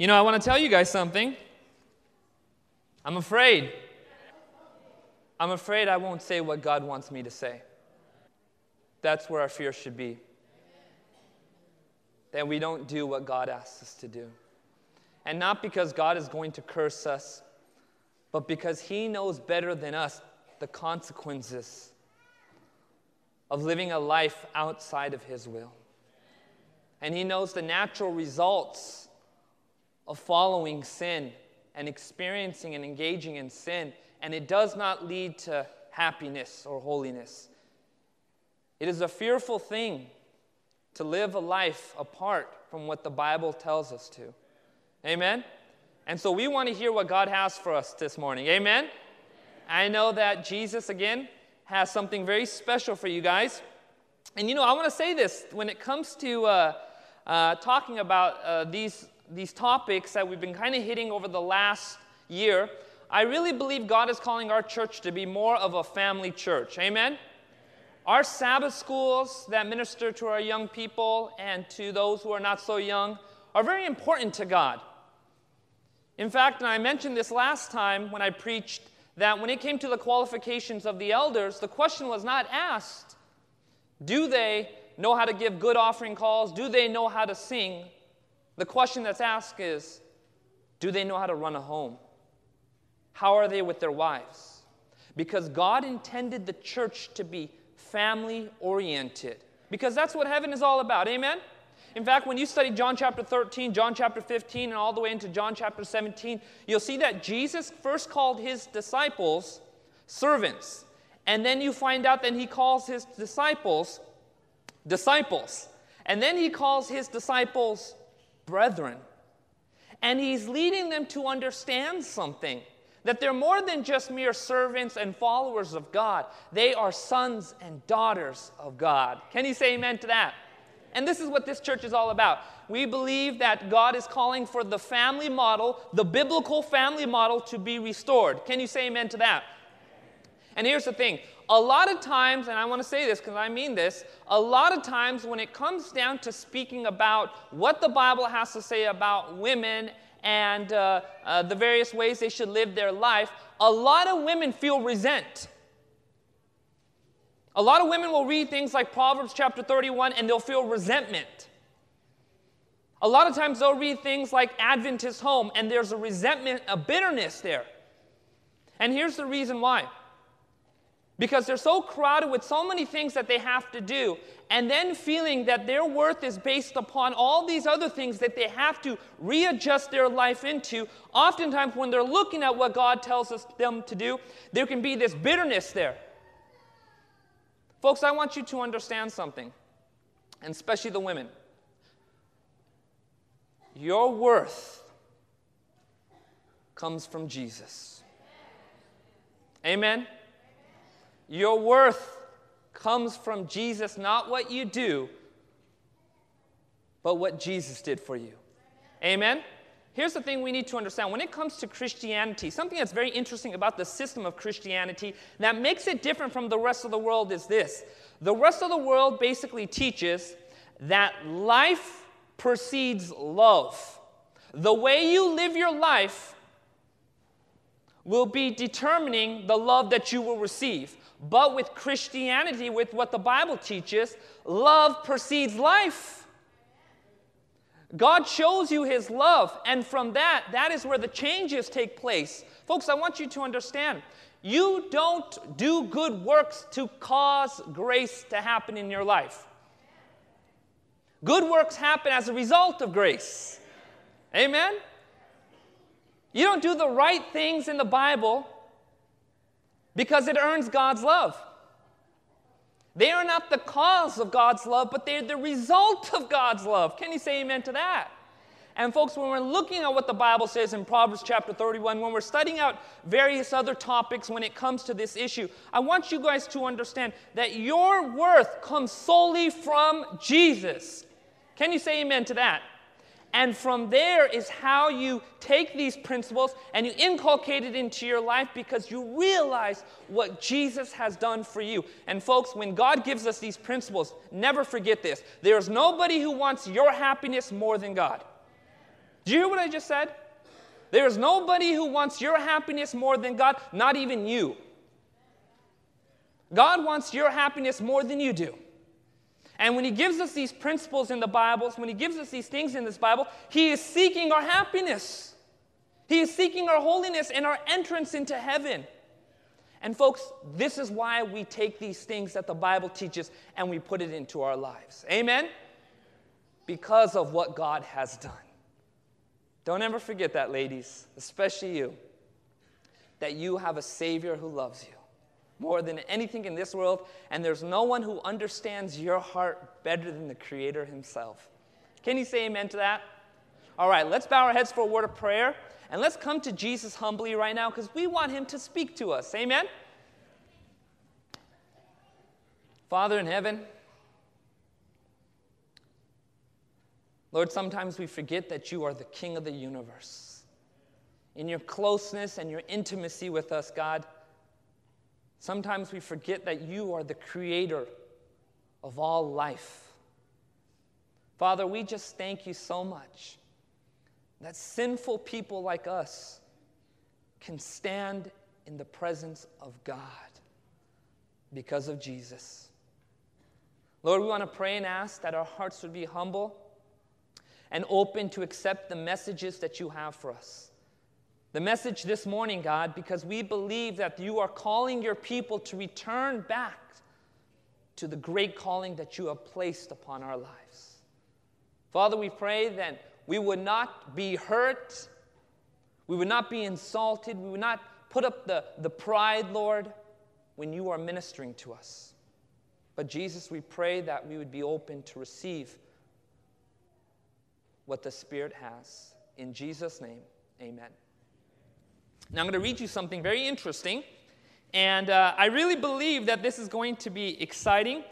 You know, I want to tell you guys something. I'm afraid. I'm afraid I won't say what God wants me to say. That's where our fear should be. That we don't do what God asks us to do. And not because God is going to curse us, but because He knows better than us the consequences of living a life outside of His will. And He knows the natural results of following sin and experiencing and engaging in sin, and it does not lead to happiness or holiness. It is a fearful thing to live a life apart from what the Bible tells us to. Amen? And so we want to hear what God has for us this morning. Amen? I know that Jesus, again, has something very special for you guys. And you know, I want to say this when it comes to uh, uh, talking about uh, these, these topics that we've been kind of hitting over the last year, I really believe God is calling our church to be more of a family church. Amen? Our Sabbath schools that minister to our young people and to those who are not so young are very important to God. In fact, and I mentioned this last time when I preached, that when it came to the qualifications of the elders, the question was not asked do they know how to give good offering calls? Do they know how to sing? The question that's asked is do they know how to run a home? How are they with their wives? Because God intended the church to be family oriented. Because that's what heaven is all about. Amen? In fact, when you study John chapter 13, John chapter 15, and all the way into John chapter 17, you'll see that Jesus first called his disciples servants. And then you find out that he calls his disciples disciples. And then he calls his disciples brethren. And he's leading them to understand something that they're more than just mere servants and followers of God, they are sons and daughters of God. Can you say amen to that? And this is what this church is all about. We believe that God is calling for the family model, the biblical family model, to be restored. Can you say amen to that? And here's the thing a lot of times, and I want to say this because I mean this, a lot of times when it comes down to speaking about what the Bible has to say about women and uh, uh, the various ways they should live their life, a lot of women feel resent. A lot of women will read things like Proverbs chapter 31 and they'll feel resentment. A lot of times they'll read things like Adventist home and there's a resentment, a bitterness there. And here's the reason why because they're so crowded with so many things that they have to do, and then feeling that their worth is based upon all these other things that they have to readjust their life into. Oftentimes, when they're looking at what God tells us them to do, there can be this bitterness there. Folks, I want you to understand something, and especially the women. Your worth comes from Jesus. Amen. Your worth comes from Jesus, not what you do, but what Jesus did for you. Amen? Here's the thing we need to understand. When it comes to Christianity, something that's very interesting about the system of Christianity that makes it different from the rest of the world is this the rest of the world basically teaches that life precedes love. The way you live your life will be determining the love that you will receive. But with Christianity, with what the Bible teaches, love precedes life. God shows you his love, and from that, that is where the changes take place. Folks, I want you to understand you don't do good works to cause grace to happen in your life. Good works happen as a result of grace. Amen? You don't do the right things in the Bible because it earns God's love. They are not the cause of God's love, but they're the result of God's love. Can you say amen to that? And, folks, when we're looking at what the Bible says in Proverbs chapter 31, when we're studying out various other topics when it comes to this issue, I want you guys to understand that your worth comes solely from Jesus. Can you say amen to that? And from there is how you take these principles and you inculcate it into your life because you realize what Jesus has done for you. And folks, when God gives us these principles, never forget this. There's nobody who wants your happiness more than God. Do you hear what I just said? There is nobody who wants your happiness more than God, not even you. God wants your happiness more than you do. And when He gives us these principles in the Bibles, when He gives us these things in this Bible, He is seeking our happiness. He is seeking our holiness and our entrance into heaven. And, folks, this is why we take these things that the Bible teaches and we put it into our lives. Amen? Because of what God has done. Don't ever forget that, ladies, especially you, that you have a Savior who loves you more than anything in this world, and there's no one who understands your heart better than the Creator Himself. Can you say amen to that? All right, let's bow our heads for a word of prayer, and let's come to Jesus humbly right now because we want Him to speak to us. Amen? Father in heaven, Lord, sometimes we forget that you are the King of the universe. In your closeness and your intimacy with us, God, sometimes we forget that you are the creator of all life. Father, we just thank you so much that sinful people like us can stand in the presence of God because of Jesus. Lord, we want to pray and ask that our hearts would be humble and open to accept the messages that you have for us. The message this morning, God, because we believe that you are calling your people to return back to the great calling that you have placed upon our lives. Father, we pray that we would not be hurt, we would not be insulted, we would not put up the, the pride, Lord, when you are ministering to us. But Jesus, we pray that we would be open to receive what the Spirit has. In Jesus' name, amen. Now, I'm going to read you something very interesting, and uh, I really believe that this is going to be exciting.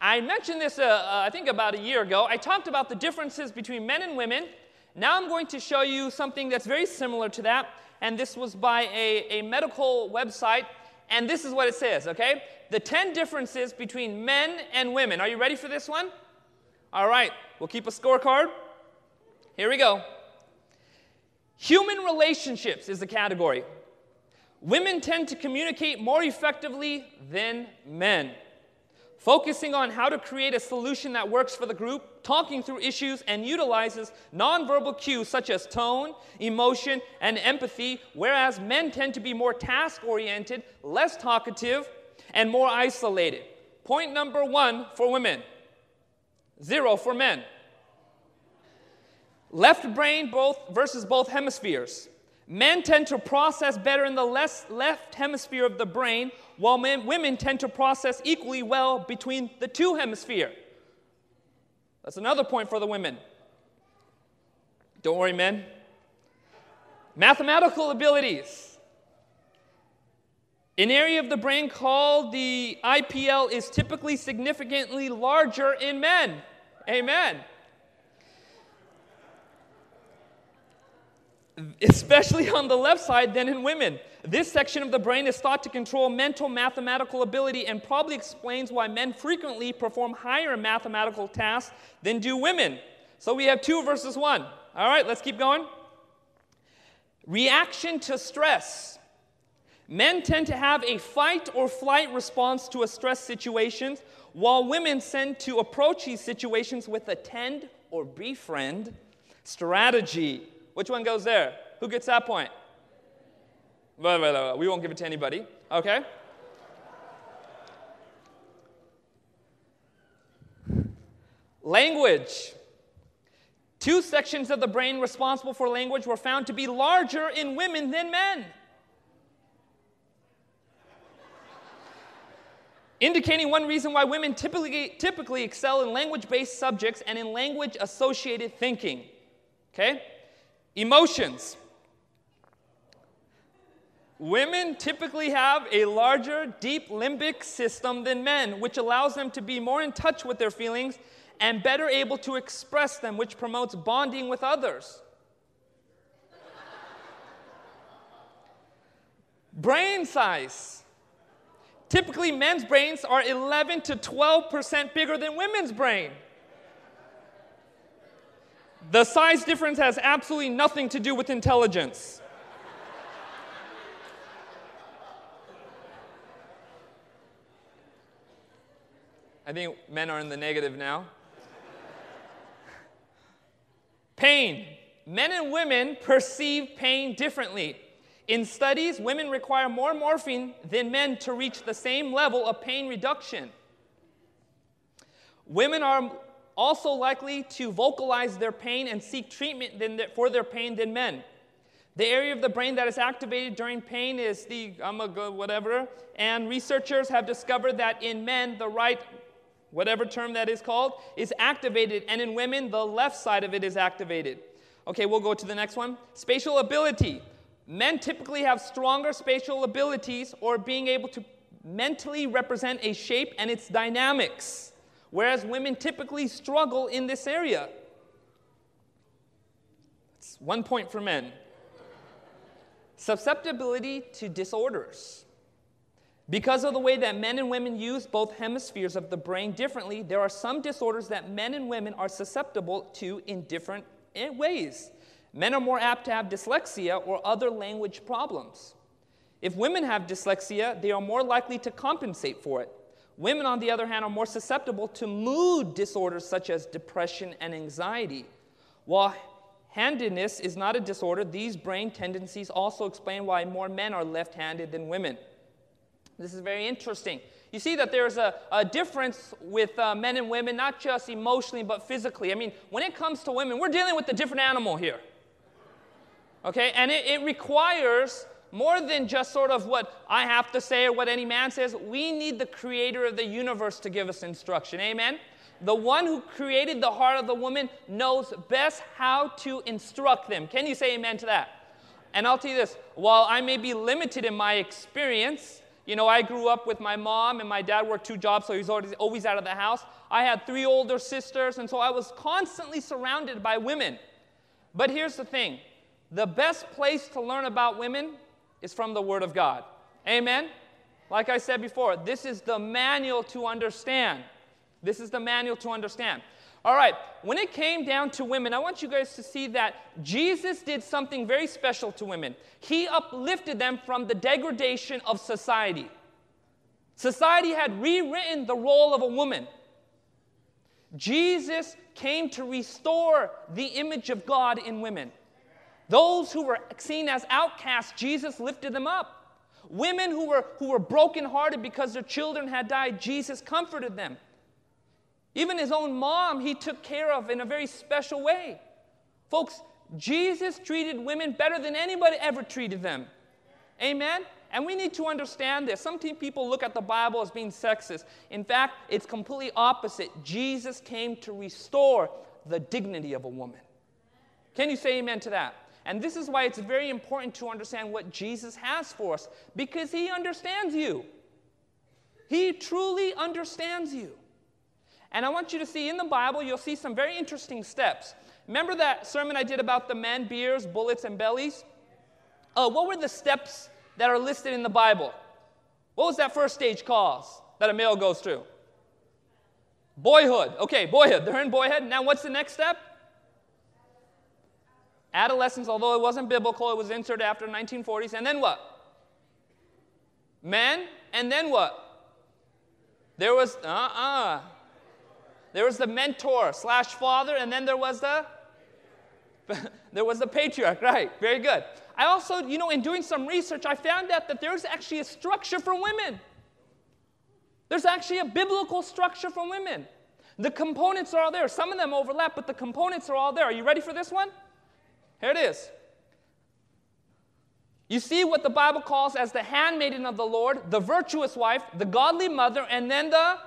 I mentioned this, uh, uh, I think, about a year ago. I talked about the differences between men and women. Now, I'm going to show you something that's very similar to that, and this was by a, a medical website, and this is what it says, okay? The 10 differences between men and women. Are you ready for this one? All right, we'll keep a scorecard. Here we go. Human relationships is the category. Women tend to communicate more effectively than men. Focusing on how to create a solution that works for the group, talking through issues, and utilizes nonverbal cues such as tone, emotion, and empathy, whereas men tend to be more task oriented, less talkative, and more isolated. Point number one for women zero for men. Left brain both versus both hemispheres. Men tend to process better in the less left hemisphere of the brain, while men, women tend to process equally well between the two hemisphere. That's another point for the women. Don't worry, men. Mathematical abilities. An area of the brain called the IPL is typically significantly larger in men. Amen. Especially on the left side, than in women. This section of the brain is thought to control mental mathematical ability and probably explains why men frequently perform higher mathematical tasks than do women. So we have two versus one. All right, let's keep going. Reaction to stress. Men tend to have a fight or flight response to a stress situation, while women tend to approach these situations with a tend or befriend strategy. Which one goes there? Who gets that point? Blah, blah, blah, We won't give it to anybody. Okay? Language. Two sections of the brain responsible for language were found to be larger in women than men. Indicating one reason why women typically, typically excel in language based subjects and in language associated thinking. Okay? Emotions. Women typically have a larger, deep limbic system than men, which allows them to be more in touch with their feelings and better able to express them, which promotes bonding with others. Brain size. Typically, men's brains are 11 to 12% bigger than women's brain. The size difference has absolutely nothing to do with intelligence. I think men are in the negative now. pain. Men and women perceive pain differently. In studies, women require more morphine than men to reach the same level of pain reduction. Women are also likely to vocalize their pain and seek treatment for their pain than men. The area of the brain that is activated during pain is the I'm a go whatever, and researchers have discovered that in men the right whatever term that is called is activated and in women the left side of it is activated. Okay, we'll go to the next one. Spatial ability. Men typically have stronger spatial abilities or being able to mentally represent a shape and its dynamics, whereas women typically struggle in this area. It's one point for men. Susceptibility to disorders. Because of the way that men and women use both hemispheres of the brain differently, there are some disorders that men and women are susceptible to in different eh, ways. Men are more apt to have dyslexia or other language problems. If women have dyslexia, they are more likely to compensate for it. Women, on the other hand, are more susceptible to mood disorders such as depression and anxiety. While handedness is not a disorder, these brain tendencies also explain why more men are left handed than women. This is very interesting. You see that there's a, a difference with uh, men and women, not just emotionally, but physically. I mean, when it comes to women, we're dealing with a different animal here. Okay? And it, it requires more than just sort of what I have to say or what any man says. We need the creator of the universe to give us instruction. Amen? The one who created the heart of the woman knows best how to instruct them. Can you say amen to that? And I'll tell you this while I may be limited in my experience, you know, I grew up with my mom, and my dad worked two jobs, so he was always, always out of the house. I had three older sisters, and so I was constantly surrounded by women. But here's the thing the best place to learn about women is from the Word of God. Amen? Like I said before, this is the manual to understand. This is the manual to understand. All right, when it came down to women, I want you guys to see that Jesus did something very special to women. He uplifted them from the degradation of society. Society had rewritten the role of a woman. Jesus came to restore the image of God in women. Those who were seen as outcasts, Jesus lifted them up. Women who were, who were brokenhearted because their children had died, Jesus comforted them. Even his own mom, he took care of in a very special way. Folks, Jesus treated women better than anybody ever treated them. Amen? And we need to understand this. Some people look at the Bible as being sexist. In fact, it's completely opposite. Jesus came to restore the dignity of a woman. Can you say amen to that? And this is why it's very important to understand what Jesus has for us because he understands you. He truly understands you. And I want you to see in the Bible, you'll see some very interesting steps. Remember that sermon I did about the men, beers, bullets, and bellies? Uh, what were the steps that are listed in the Bible? What was that first stage cause that a male goes through? Boyhood. Okay, boyhood. They're in boyhood. Now, what's the next step? Adolescence, although it wasn't biblical, it was inserted after the 1940s. And then what? Men. And then what? There was, uh uh-uh. uh there was the mentor slash father, and then there was the there was the patriarch, right? Very good. I also, you know, in doing some research, I found out that there's actually a structure for women. There's actually a biblical structure for women. The components are all there. Some of them overlap, but the components are all there. Are you ready for this one? Here it is. You see what the Bible calls as the handmaiden of the Lord, the virtuous wife, the godly mother, and then the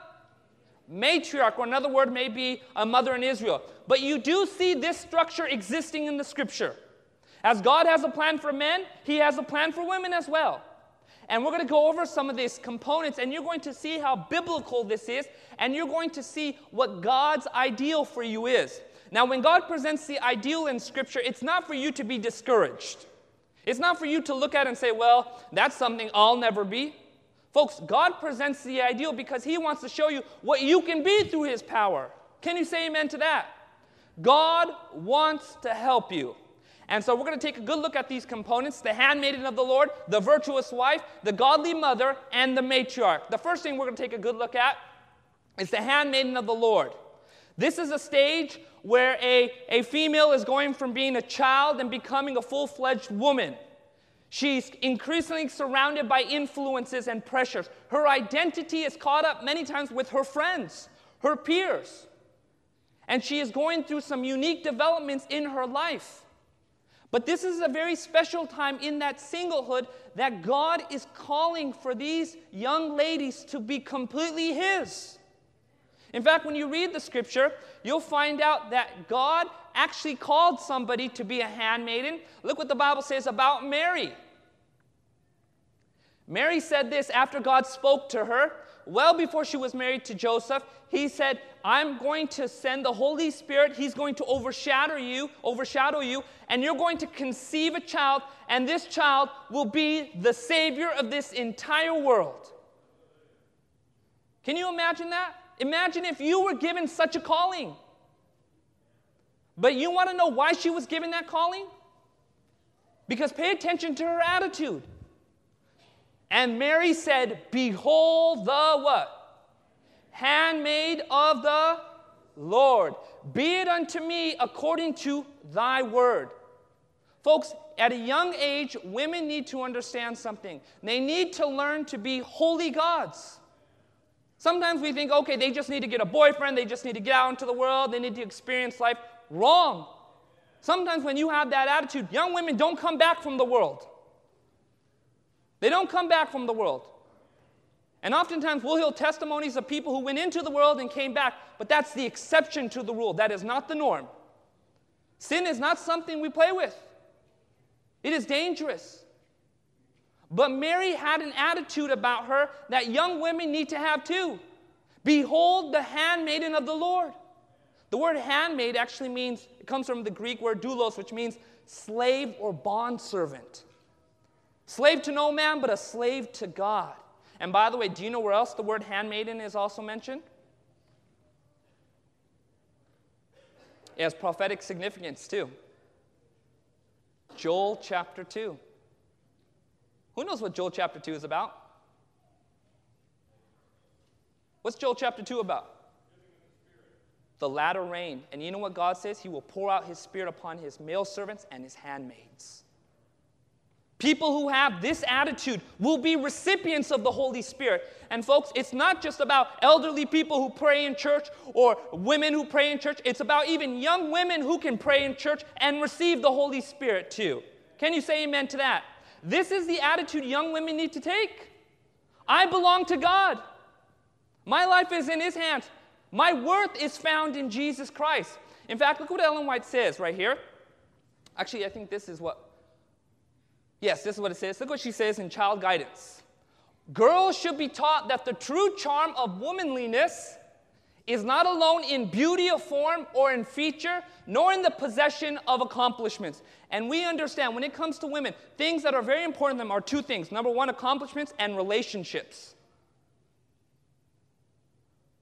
matriarch, or another word may be a mother in Israel. But you do see this structure existing in the scripture. As God has a plan for men, He has a plan for women as well. And we're going to go over some of these components, and you're going to see how biblical this is, and you're going to see what God's ideal for you is. Now, when God presents the ideal in Scripture, it's not for you to be discouraged. It's not for you to look at and say, well, that's something I'll never be. Folks, God presents the ideal because He wants to show you what you can be through His power. Can you say amen to that? God wants to help you. And so we're going to take a good look at these components the handmaiden of the Lord, the virtuous wife, the godly mother, and the matriarch. The first thing we're going to take a good look at is the handmaiden of the Lord. This is a stage where a, a female is going from being a child and becoming a full fledged woman. She's increasingly surrounded by influences and pressures. Her identity is caught up many times with her friends, her peers. And she is going through some unique developments in her life. But this is a very special time in that singlehood that God is calling for these young ladies to be completely His. In fact, when you read the scripture, you'll find out that God actually called somebody to be a handmaiden. Look what the Bible says about Mary. Mary said this after God spoke to her, well before she was married to Joseph. He said, I'm going to send the Holy Spirit. He's going to overshadow you, overshadow you, and you're going to conceive a child, and this child will be the savior of this entire world. Can you imagine that? Imagine if you were given such a calling. But you want to know why she was given that calling? Because pay attention to her attitude. And Mary said, Behold the what? Handmaid of the Lord. Be it unto me according to thy word. Folks, at a young age, women need to understand something. They need to learn to be holy gods. Sometimes we think, okay, they just need to get a boyfriend, they just need to get out into the world, they need to experience life. Wrong. Sometimes when you have that attitude, young women don't come back from the world. They don't come back from the world. And oftentimes we'll hear testimonies of people who went into the world and came back, but that's the exception to the rule. That is not the norm. Sin is not something we play with, it is dangerous. But Mary had an attitude about her that young women need to have too. Behold the handmaiden of the Lord. The word handmaid actually means, it comes from the Greek word doulos, which means slave or bondservant. Slave to no man, but a slave to God. And by the way, do you know where else the word handmaiden is also mentioned? It has prophetic significance too. Joel chapter 2. Who knows what Joel chapter 2 is about? What's Joel chapter 2 about? The latter rain. And you know what God says? He will pour out his spirit upon his male servants and his handmaids. People who have this attitude will be recipients of the Holy Spirit. And folks, it's not just about elderly people who pray in church or women who pray in church. It's about even young women who can pray in church and receive the Holy Spirit too. Can you say amen to that? This is the attitude young women need to take. I belong to God. My life is in His hands. My worth is found in Jesus Christ. In fact, look what Ellen White says right here. Actually, I think this is what, yes, this is what it says. Look what she says in Child Guidance. Girls should be taught that the true charm of womanliness is not alone in beauty of form or in feature, nor in the possession of accomplishments. And we understand when it comes to women, things that are very important to them are two things number one, accomplishments and relationships.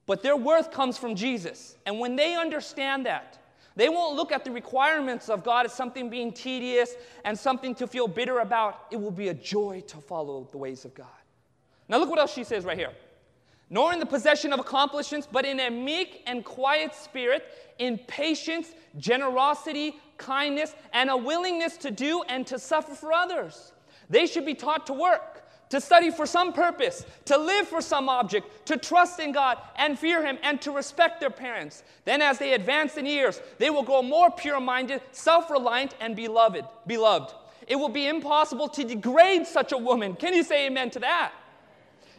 But their worth comes from Jesus. And when they understand that, they won't look at the requirements of God as something being tedious and something to feel bitter about. It will be a joy to follow the ways of God. Now, look what else she says right here nor in the possession of accomplishments, but in a meek and quiet spirit, in patience, generosity, kindness, and a willingness to do and to suffer for others. They should be taught to work, to study for some purpose, to live for some object, to trust in God and fear Him, and to respect their parents. Then, as they advance in years, they will grow more pure minded, self reliant, and beloved. beloved. It will be impossible to degrade such a woman. Can you say amen to that?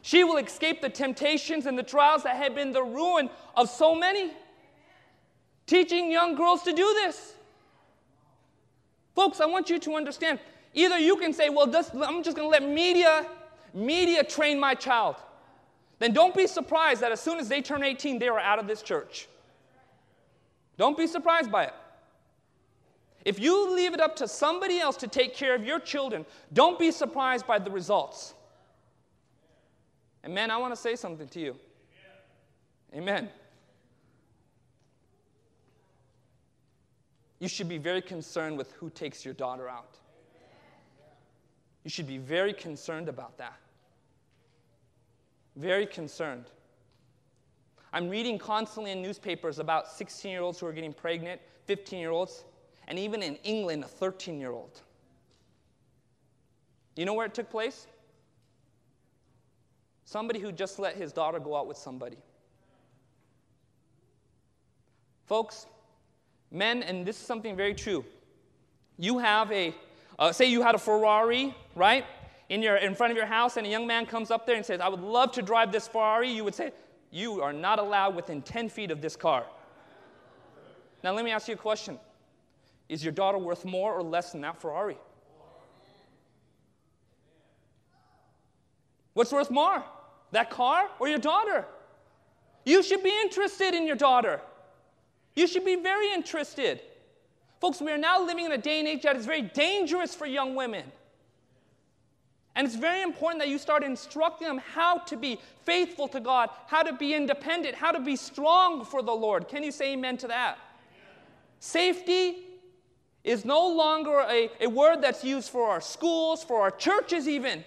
She will escape the temptations and the trials that have been the ruin of so many. Teaching young girls to do this. Folks, I want you to understand. Either you can say, well, this, I'm just going to let media, media train my child. Then don't be surprised that as soon as they turn 18, they are out of this church. Don't be surprised by it. If you leave it up to somebody else to take care of your children, don't be surprised by the results. And man, I want to say something to you. Amen. You should be very concerned with who takes your daughter out. You should be very concerned about that. Very concerned. I'm reading constantly in newspapers about 16 year olds who are getting pregnant, 15 year olds, and even in England, a 13 year old. You know where it took place? Somebody who just let his daughter go out with somebody. Folks, men, and this is something very true. You have a, uh, say you had a Ferrari, right? In, your, in front of your house, and a young man comes up there and says, I would love to drive this Ferrari. You would say, You are not allowed within 10 feet of this car. Now, let me ask you a question Is your daughter worth more or less than that Ferrari? What's worth more? That car or your daughter? You should be interested in your daughter. You should be very interested. Folks, we are now living in a day and age that is very dangerous for young women. And it's very important that you start instructing them how to be faithful to God, how to be independent, how to be strong for the Lord. Can you say amen to that? Safety is no longer a, a word that's used for our schools, for our churches, even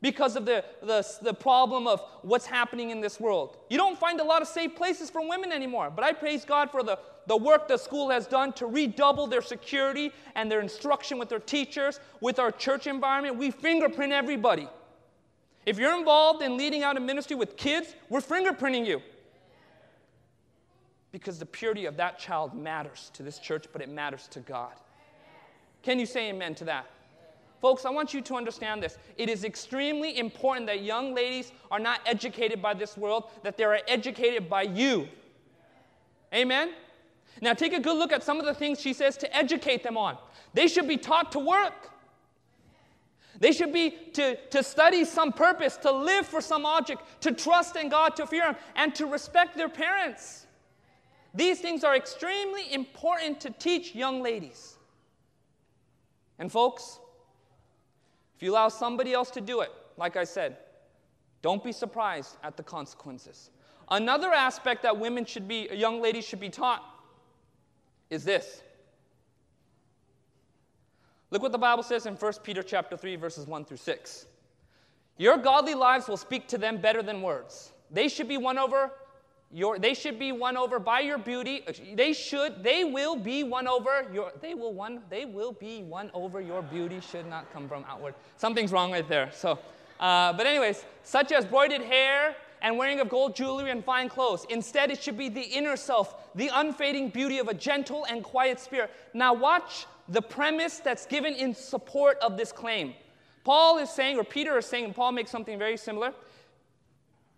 because of the, the, the problem of what's happening in this world. You don't find a lot of safe places for women anymore. But I praise God for the, the work the school has done to redouble their security and their instruction with their teachers, with our church environment. We fingerprint everybody. If you're involved in leading out a ministry with kids, we're fingerprinting you. Because the purity of that child matters to this church, but it matters to God. Can you say amen to that? Folks, I want you to understand this. It is extremely important that young ladies are not educated by this world, that they are educated by you. Amen? Now, take a good look at some of the things she says to educate them on. They should be taught to work. They should be to, to study some purpose, to live for some object, to trust in God, to fear Him, and to respect their parents. These things are extremely important to teach young ladies. And, folks, if you allow somebody else to do it, like I said, don't be surprised at the consequences. Another aspect that women should be, young ladies should be taught is this. Look what the Bible says in 1 Peter chapter 3 verses 1 through 6. Your godly lives will speak to them better than words. They should be won over your, they should be won over by your beauty. They should, they will be won over your, they will won, they will be won over your beauty should not come from outward. Something's wrong right there. So, uh, but anyways, such as broided hair and wearing of gold jewelry and fine clothes. Instead, it should be the inner self, the unfading beauty of a gentle and quiet spirit. Now, watch the premise that's given in support of this claim. Paul is saying, or Peter is saying, and Paul makes something very similar.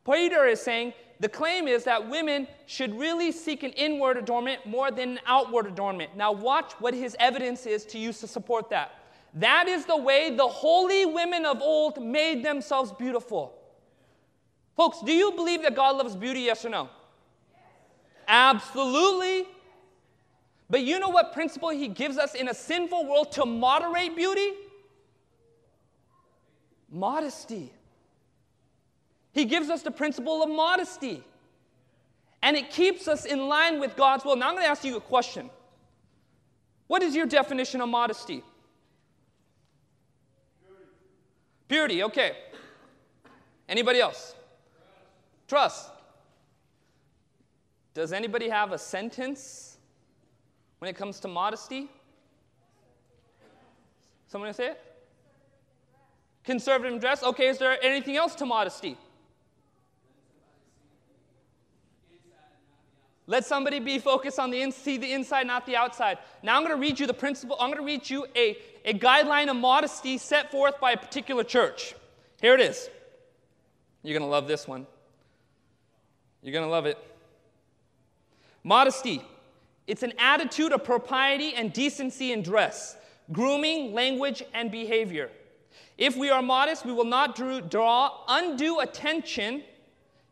Peter is saying the claim is that women should really seek an inward adornment more than an outward adornment. Now, watch what his evidence is to use to support that. That is the way the holy women of old made themselves beautiful. Folks, do you believe that God loves beauty, yes or no? Absolutely. But you know what principle he gives us in a sinful world to moderate beauty? Modesty. He gives us the principle of modesty. And it keeps us in line with God's will. Now I'm going to ask you a question. What is your definition of modesty? Purity, okay. Anybody else? Trust. Trust. Does anybody have a sentence when it comes to modesty? Someone say it? Conservative dress. Okay, is there anything else to modesty? Let somebody be focused on the in, see the inside, not the outside. Now I'm going to read you the principle. I'm going to read you a, a guideline of modesty set forth by a particular church. Here it is. You're going to love this one. You're going to love it. Modesty. It's an attitude of propriety and decency in dress, grooming, language, and behavior. If we are modest, we will not draw undue attention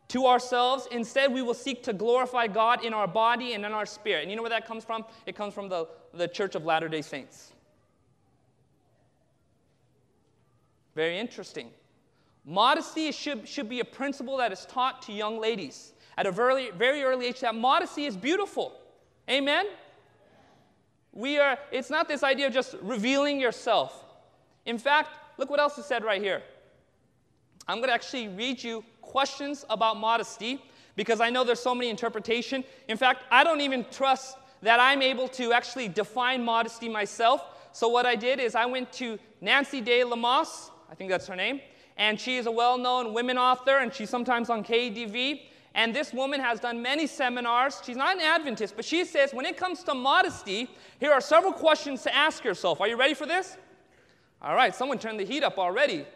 to ourselves. Instead, we will seek to glorify God in our body and in our spirit. And you know where that comes from? It comes from the, the Church of Latter day Saints. Very interesting. Modesty should, should be a principle that is taught to young ladies at a very, very early age that modesty is beautiful. Amen? We are, it's not this idea of just revealing yourself. In fact, look what else is said right here. I'm going to actually read you questions about modesty because I know there's so many interpretation. In fact, I don't even trust that I'm able to actually define modesty myself. So what I did is I went to Nancy Day Lamas, I think that's her name, and she is a well-known women author, and she's sometimes on KDV. And this woman has done many seminars. She's not an Adventist, but she says when it comes to modesty, here are several questions to ask yourself. Are you ready for this? All right, someone turned the heat up already.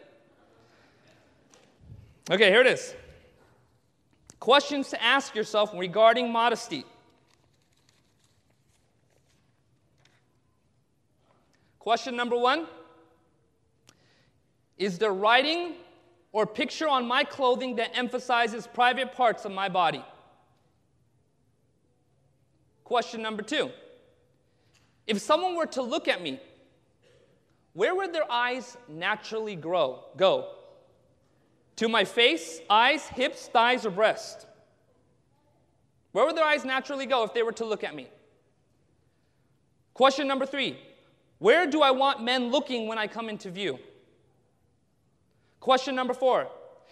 Okay, here it is. Questions to ask yourself regarding modesty. Question number one Is there writing or picture on my clothing that emphasizes private parts of my body? Question number two If someone were to look at me, where would their eyes naturally grow, go? To my face, eyes, hips, thighs, or breast? Where would their eyes naturally go if they were to look at me? Question number three Where do I want men looking when I come into view? Question number four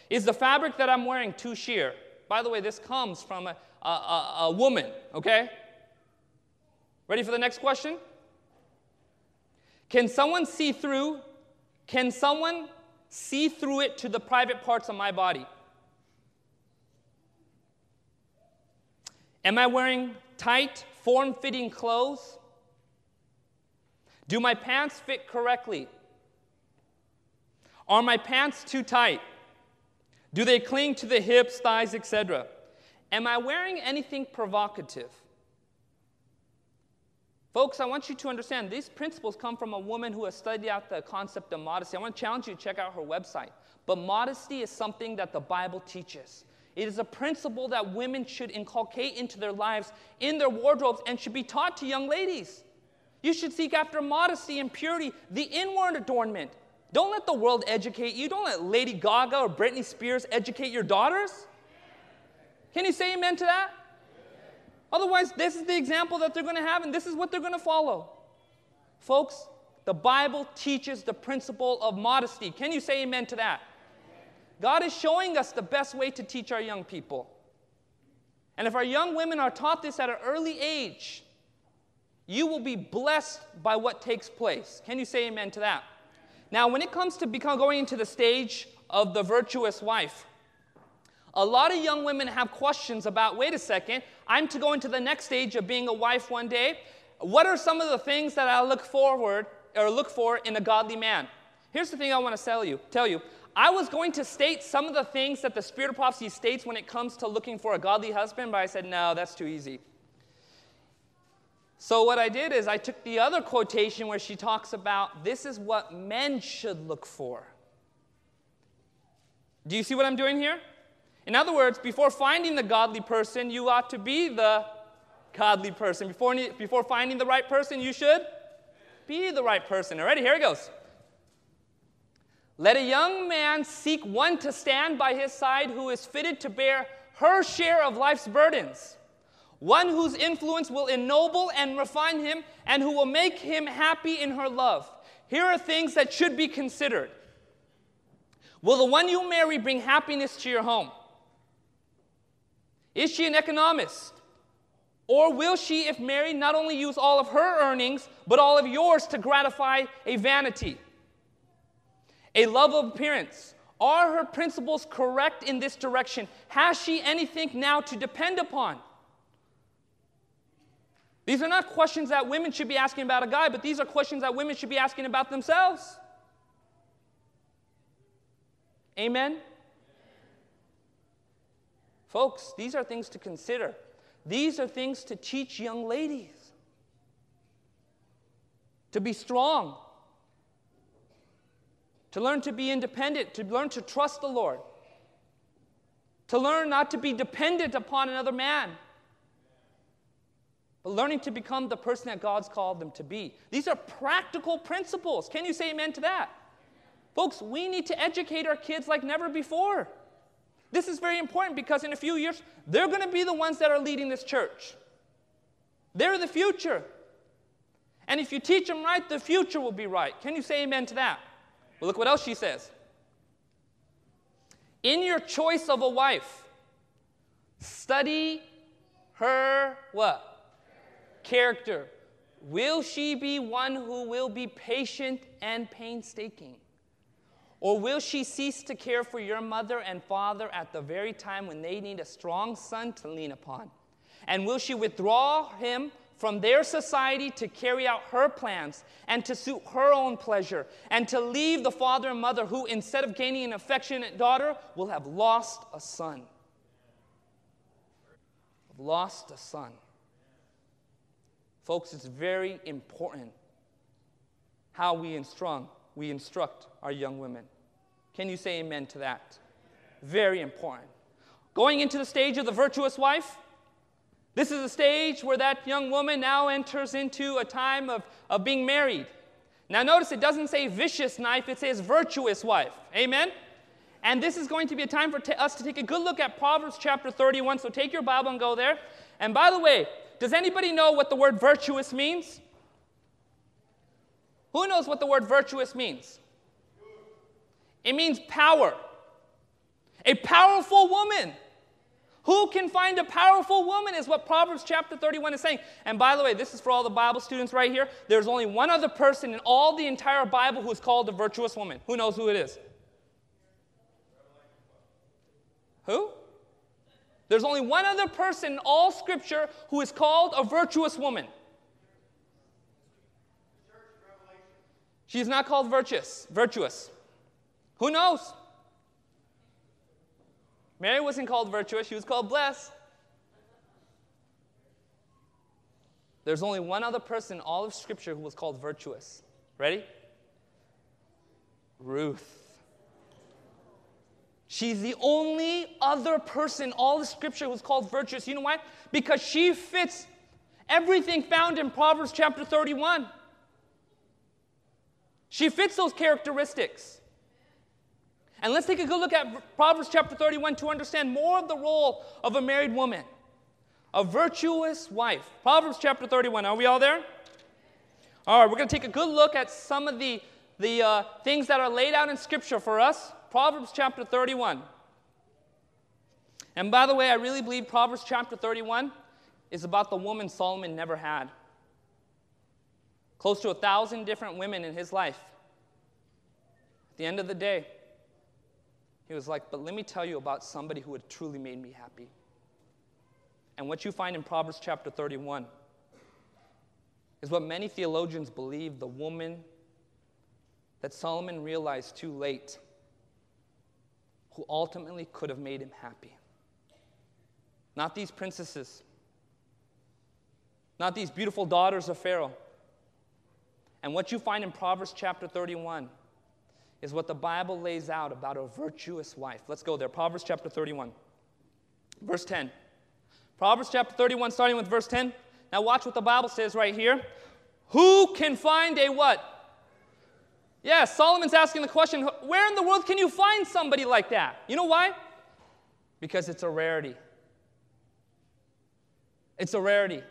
Is the fabric that I'm wearing too sheer? By the way, this comes from a, a, a, woman, okay? Ready for the next question? Can someone see through? Can someone see through it to the private parts of my body? Am I wearing tight, form fitting clothes? Do my pants fit correctly? Are my pants too tight? Do they cling to the hips, thighs, etc.? Am I wearing anything provocative? Folks, I want you to understand these principles come from a woman who has studied out the concept of modesty. I want to challenge you to check out her website. But modesty is something that the Bible teaches. It is a principle that women should inculcate into their lives, in their wardrobes, and should be taught to young ladies. You should seek after modesty and purity, the inward adornment. Don't let the world educate you. Don't let Lady Gaga or Britney Spears educate your daughters. Can you say amen to that? Otherwise, this is the example that they're going to have, and this is what they're going to follow. Folks, the Bible teaches the principle of modesty. Can you say amen to that? God is showing us the best way to teach our young people. And if our young women are taught this at an early age, you will be blessed by what takes place. Can you say amen to that? Now, when it comes to become, going into the stage of the virtuous wife, a lot of young women have questions about wait a second, I'm to go into the next stage of being a wife one day. What are some of the things that I look forward or look for in a godly man? Here's the thing I want to tell you. Tell you. I was going to state some of the things that the spirit of prophecy states when it comes to looking for a godly husband, but I said, no, that's too easy. So, what I did is I took the other quotation where she talks about this is what men should look for. Do you see what I'm doing here? In other words, before finding the godly person, you ought to be the godly person. Before, before finding the right person, you should be the right person. Already, here it goes. Let a young man seek one to stand by his side who is fitted to bear her share of life's burdens one whose influence will ennoble and refine him, and who will make him happy in her love. Here are things that should be considered. Will the one you marry bring happiness to your home? Is she an economist? Or will she, if married, not only use all of her earnings, but all of yours to gratify a vanity? A love of appearance. Are her principles correct in this direction? Has she anything now to depend upon? These are not questions that women should be asking about a guy, but these are questions that women should be asking about themselves. Amen? Folks, these are things to consider. These are things to teach young ladies to be strong, to learn to be independent, to learn to trust the Lord, to learn not to be dependent upon another man but learning to become the person that God's called them to be. These are practical principles. Can you say amen to that? Folks, we need to educate our kids like never before. This is very important because in a few years, they're going to be the ones that are leading this church. They're the future. And if you teach them right, the future will be right. Can you say amen to that? Well, look what else she says. In your choice of a wife, study her what? Character. Will she be one who will be patient and painstaking? Or will she cease to care for your mother and father at the very time when they need a strong son to lean upon? And will she withdraw him from their society to carry out her plans and to suit her own pleasure and to leave the father and mother who, instead of gaining an affectionate daughter, will have lost a son? Lost a son. Folks, it's very important how we instruct, we instruct our young women. Can you say amen to that? Very important. Going into the stage of the virtuous wife, this is a stage where that young woman now enters into a time of, of being married. Now, notice it doesn't say vicious knife, it says virtuous wife. Amen? And this is going to be a time for t- us to take a good look at Proverbs chapter 31. So take your Bible and go there. And by the way, does anybody know what the word virtuous means? Who knows what the word virtuous means? It means power. A powerful woman. Who can find a powerful woman is what Proverbs chapter 31 is saying. And by the way, this is for all the Bible students right here. There's only one other person in all the entire Bible who is called a virtuous woman. Who knows who it is? Who? There's only one other person in all Scripture who is called a virtuous woman. She's not called virtuous. Virtuous. Who knows? Mary wasn't called virtuous, she was called blessed. There's only one other person in all of Scripture who was called virtuous. Ready? Ruth. She's the only other person in all of scripture was called virtuous. You know why? Because she fits everything found in Proverbs chapter 31. She fits those characteristics. And let's take a good look at Proverbs chapter 31 to understand more of the role of a married woman, a virtuous wife. Proverbs chapter 31. Are we all there? All right, we're going to take a good look at some of the, the uh, things that are laid out in Scripture for us. Proverbs chapter 31. And by the way, I really believe Proverbs chapter 31 is about the woman Solomon never had. Close to a thousand different women in his life. At the end of the day, he was like, But let me tell you about somebody who had truly made me happy. And what you find in Proverbs chapter 31 is what many theologians believe the woman that Solomon realized too late who ultimately could have made him happy. Not these princesses, not these beautiful daughters of Pharaoh. And what you find in Proverbs chapter 31 is what the Bible lays out about a virtuous wife. Let's go there. Proverbs chapter 31, verse 10. Proverbs chapter 31, starting with verse 10. Now, watch what the Bible says right here. Who can find a what? Yeah, Solomon's asking the question where in the world can you find somebody like that? You know why? Because it's a rarity. It's a rarity.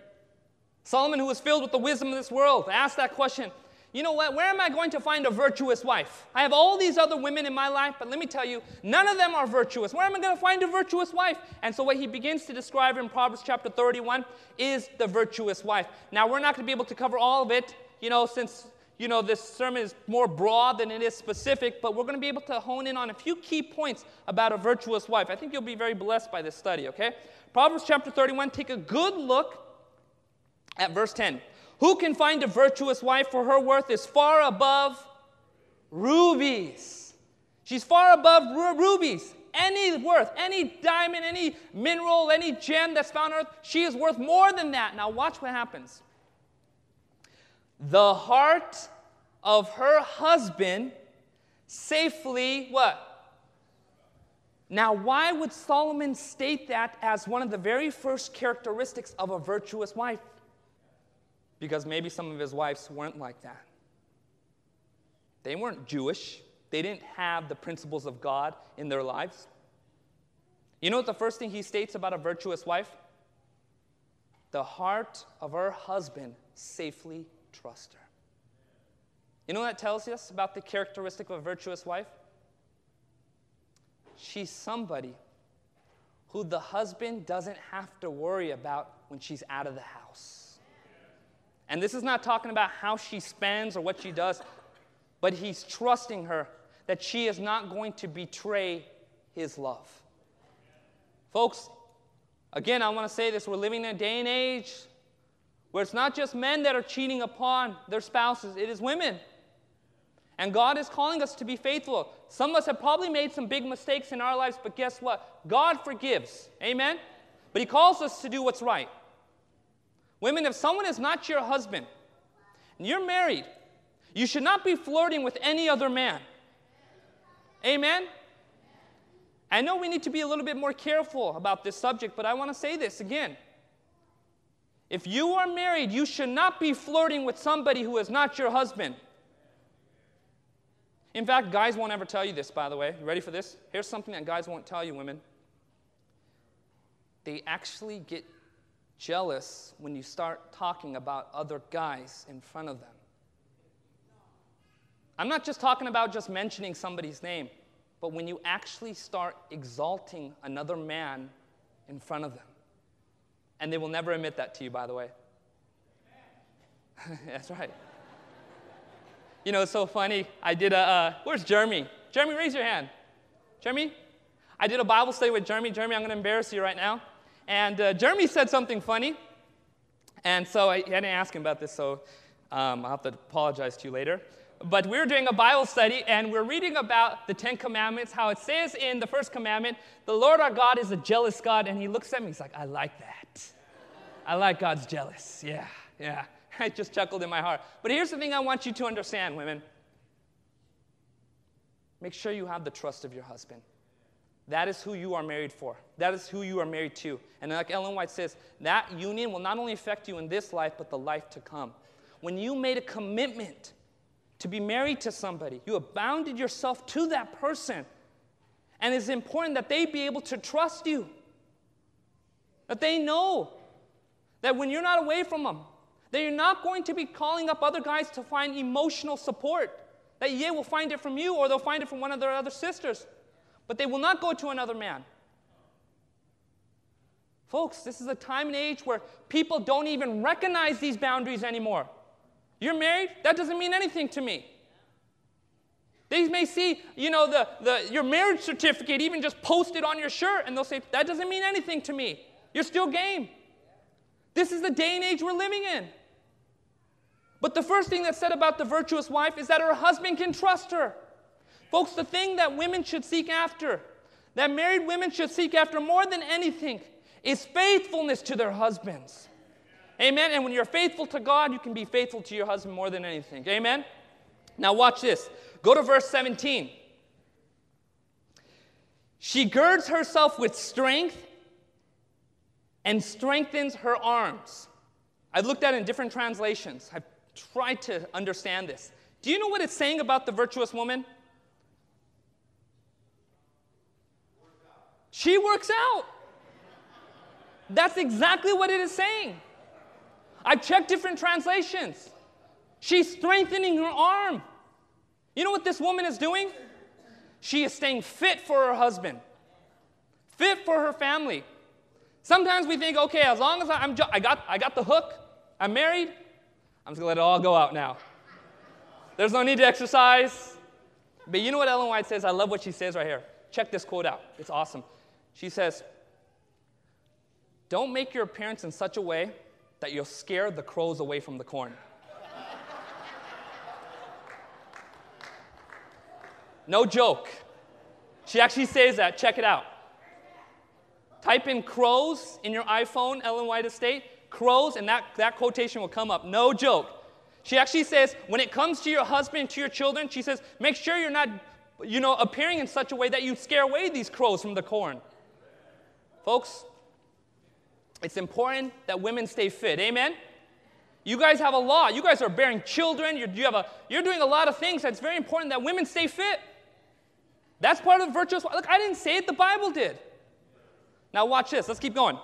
Solomon, who was filled with the wisdom of this world, asked that question You know what? Where am I going to find a virtuous wife? I have all these other women in my life, but let me tell you, none of them are virtuous. Where am I going to find a virtuous wife? And so, what he begins to describe in Proverbs chapter 31 is the virtuous wife. Now, we're not going to be able to cover all of it, you know, since you know, this sermon is more broad than it is specific, but we're going to be able to hone in on a few key points about a virtuous wife. I think you'll be very blessed by this study, okay? Proverbs chapter 31, take a good look at verse 10. Who can find a virtuous wife for her worth is far above rubies? She's far above ru- rubies. Any worth, any diamond, any mineral, any gem that's found on earth, she is worth more than that. Now, watch what happens the heart of her husband safely what? Now, why would Solomon state that as one of the very first characteristics of a virtuous wife? Because maybe some of his wives weren't like that. They weren't Jewish, they didn't have the principles of God in their lives. You know what the first thing he states about a virtuous wife? The heart of her husband safely trust her. You know what that tells us about the characteristic of a virtuous wife? She's somebody who the husband doesn't have to worry about when she's out of the house. And this is not talking about how she spends or what she does, but he's trusting her that she is not going to betray his love. Folks, again, I want to say this we're living in a day and age where it's not just men that are cheating upon their spouses, it is women. And God is calling us to be faithful. Some of us have probably made some big mistakes in our lives, but guess what? God forgives. Amen? But He calls us to do what's right. Women, if someone is not your husband and you're married, you should not be flirting with any other man. Amen? I know we need to be a little bit more careful about this subject, but I want to say this again. If you are married, you should not be flirting with somebody who is not your husband. In fact, guys won't ever tell you this, by the way. You ready for this? Here's something that guys won't tell you, women. They actually get jealous when you start talking about other guys in front of them. I'm not just talking about just mentioning somebody's name, but when you actually start exalting another man in front of them. And they will never admit that to you, by the way. That's right. You know, it's so funny. I did a, uh, where's Jeremy? Jeremy, raise your hand. Jeremy? I did a Bible study with Jeremy. Jeremy, I'm going to embarrass you right now. And uh, Jeremy said something funny. And so I, I didn't ask him about this, so um, I'll have to apologize to you later. But we are doing a Bible study, and we're reading about the Ten Commandments, how it says in the first commandment, the Lord our God is a jealous God. And he looks at me, he's like, I like that. I like God's jealous. Yeah, yeah. I just chuckled in my heart. But here's the thing I want you to understand, women. Make sure you have the trust of your husband. That is who you are married for. That is who you are married to. And like Ellen White says, that union will not only affect you in this life, but the life to come. When you made a commitment to be married to somebody, you have bounded yourself to that person. And it's important that they be able to trust you. That they know that when you're not away from them, that you're not going to be calling up other guys to find emotional support. That they will find it from you or they'll find it from one of their other sisters. But they will not go to another man. Folks, this is a time and age where people don't even recognize these boundaries anymore. You're married? That doesn't mean anything to me. They may see, you know, the, the, your marriage certificate even just posted on your shirt, and they'll say, that doesn't mean anything to me. You're still game. This is the day and age we're living in. But the first thing that's said about the virtuous wife is that her husband can trust her. Folks, the thing that women should seek after, that married women should seek after more than anything, is faithfulness to their husbands. Amen. And when you're faithful to God, you can be faithful to your husband more than anything. Amen. Now, watch this. Go to verse 17. She girds herself with strength and strengthens her arms. I've looked at it in different translations. I've tried to understand this. Do you know what it's saying about the virtuous woman? She works out. That's exactly what it is saying. I've checked different translations. She's strengthening her arm. You know what this woman is doing? She is staying fit for her husband, fit for her family. Sometimes we think, okay, as long as I'm, I, got, I got the hook, I'm married, I'm just gonna let it all go out now. There's no need to exercise. But you know what Ellen White says? I love what she says right here. Check this quote out. It's awesome. She says, Don't make your appearance in such a way that you'll scare the crows away from the corn. No joke. She actually says that. Check it out. Type in crows in your iPhone, Ellen White Estate, crows, and that, that quotation will come up. No joke. She actually says, when it comes to your husband, to your children, she says, make sure you're not, you know, appearing in such a way that you scare away these crows from the corn. Folks, it's important that women stay fit. Amen? You guys have a lot. You guys are bearing children. You're, you have a, you're doing a lot of things. That's very important that women stay fit. That's part of the virtuous. Look, I didn't say it, the Bible did. Now, watch this. Let's keep going.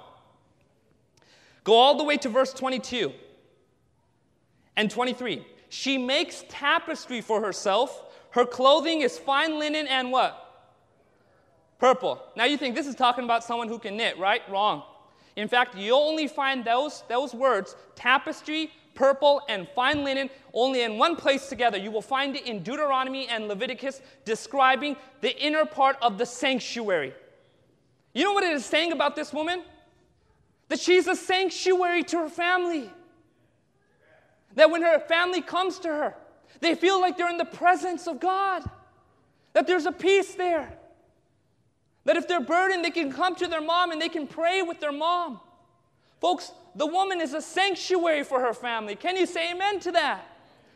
Go all the way to verse 22. And 23, she makes tapestry for herself. Her clothing is fine linen and what? Purple. Now you think this is talking about someone who can knit, right? Wrong. In fact, you'll only find those, those words, tapestry, purple, and fine linen, only in one place together. You will find it in Deuteronomy and Leviticus describing the inner part of the sanctuary. You know what it is saying about this woman? That she's a sanctuary to her family. That when her family comes to her, they feel like they're in the presence of God. That there's a peace there. That if they're burdened, they can come to their mom and they can pray with their mom. Folks, the woman is a sanctuary for her family. Can you say amen to that?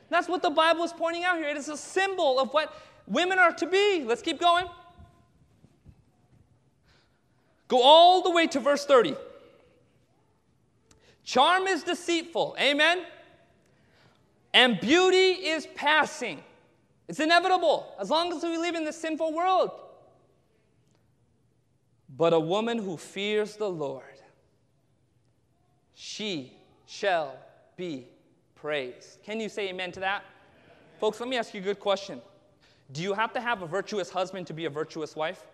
That's what the Bible is pointing out here. It is a symbol of what women are to be. Let's keep going. Go all the way to verse 30. Charm is deceitful. Amen. And beauty is passing. It's inevitable as long as we live in this sinful world. But a woman who fears the Lord, she shall be praised. Can you say amen to that? Folks, let me ask you a good question. Do you have to have a virtuous husband to be a virtuous wife?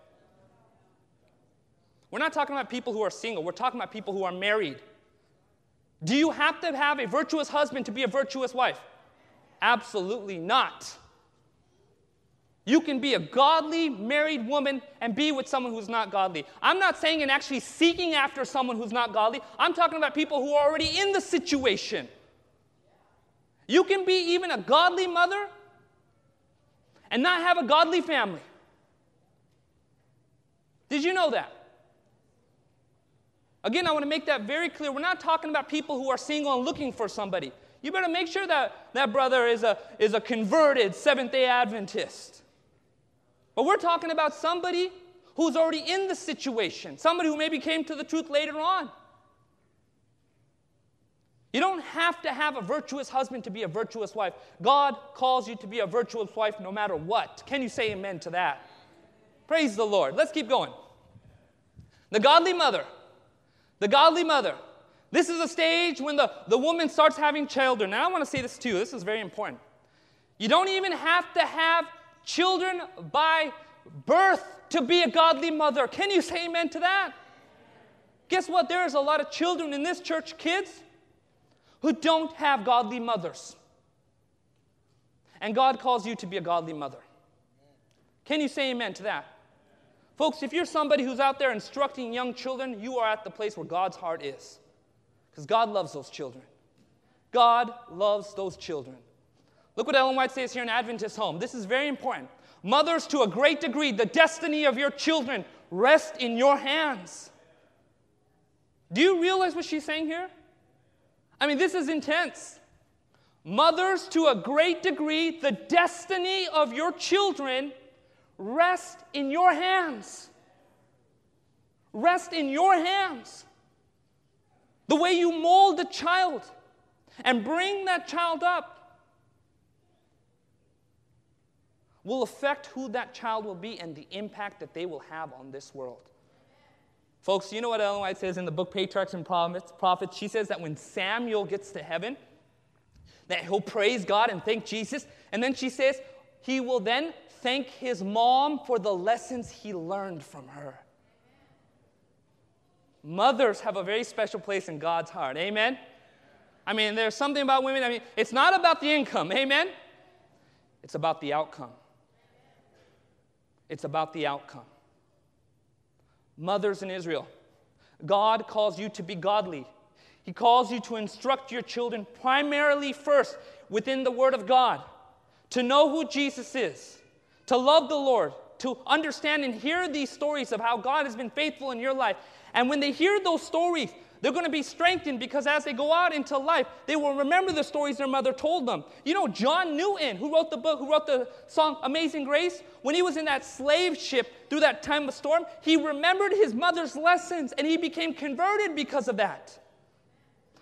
We're not talking about people who are single, we're talking about people who are married. Do you have to have a virtuous husband to be a virtuous wife? Absolutely not. You can be a godly married woman and be with someone who's not godly. I'm not saying in actually seeking after someone who's not godly. I'm talking about people who are already in the situation. You can be even a godly mother and not have a godly family. Did you know that? Again, I want to make that very clear. We're not talking about people who are single and looking for somebody. You better make sure that that brother is a, is a converted Seventh day Adventist. But we're talking about somebody who's already in the situation, somebody who maybe came to the truth later on. You don't have to have a virtuous husband to be a virtuous wife. God calls you to be a virtuous wife no matter what. Can you say amen to that? Praise the Lord. Let's keep going. The godly mother. The godly mother. This is a stage when the, the woman starts having children. Now, I want to say this too. This is very important. You don't even have to have children by birth to be a godly mother. Can you say amen to that? Guess what? There is a lot of children in this church, kids, who don't have godly mothers. And God calls you to be a godly mother. Can you say amen to that? Folks, if you're somebody who's out there instructing young children, you are at the place where God's heart is. Because God loves those children. God loves those children. Look what Ellen White says here in Adventist Home. This is very important. Mothers, to a great degree, the destiny of your children rest in your hands. Do you realize what she's saying here? I mean, this is intense. Mothers, to a great degree, the destiny of your children rest in your hands. Rest in your hands. The way you mold a child and bring that child up will affect who that child will be and the impact that they will have on this world. Folks, you know what Ellen White says in the book Patriarchs and Prophets? She says that when Samuel gets to heaven, that he'll praise God and thank Jesus. And then she says he will then thank his mom for the lessons he learned from her. Mothers have a very special place in God's heart. Amen? I mean, there's something about women. I mean, it's not about the income. Amen? It's about the outcome. It's about the outcome. Mothers in Israel, God calls you to be godly. He calls you to instruct your children primarily first within the Word of God, to know who Jesus is, to love the Lord, to understand and hear these stories of how God has been faithful in your life. And when they hear those stories, they're going to be strengthened because as they go out into life, they will remember the stories their mother told them. You know, John Newton, who wrote the book, who wrote the song Amazing Grace, when he was in that slave ship through that time of storm, he remembered his mother's lessons and he became converted because of that.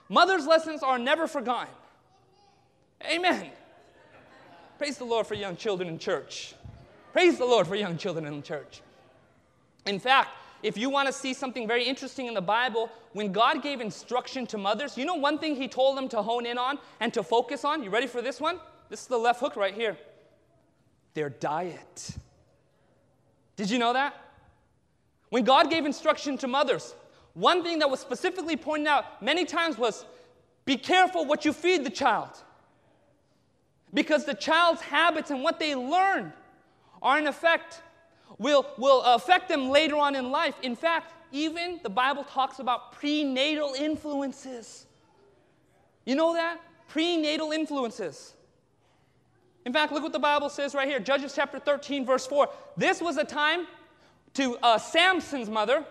Mother's lessons are never forgotten. Amen. Praise the Lord for young children in church. Praise the Lord for young children in church. In fact, if you want to see something very interesting in the Bible, when God gave instruction to mothers, you know one thing He told them to hone in on and to focus on? You ready for this one? This is the left hook right here their diet. Did you know that? When God gave instruction to mothers, one thing that was specifically pointed out many times was be careful what you feed the child. Because the child's habits and what they learn are in effect will, will affect them later on in life. In fact, even the Bible talks about prenatal influences. You know that? Prenatal influences. In fact, look what the Bible says right here Judges chapter 13, verse 4. This was a time to uh, Samson's mother.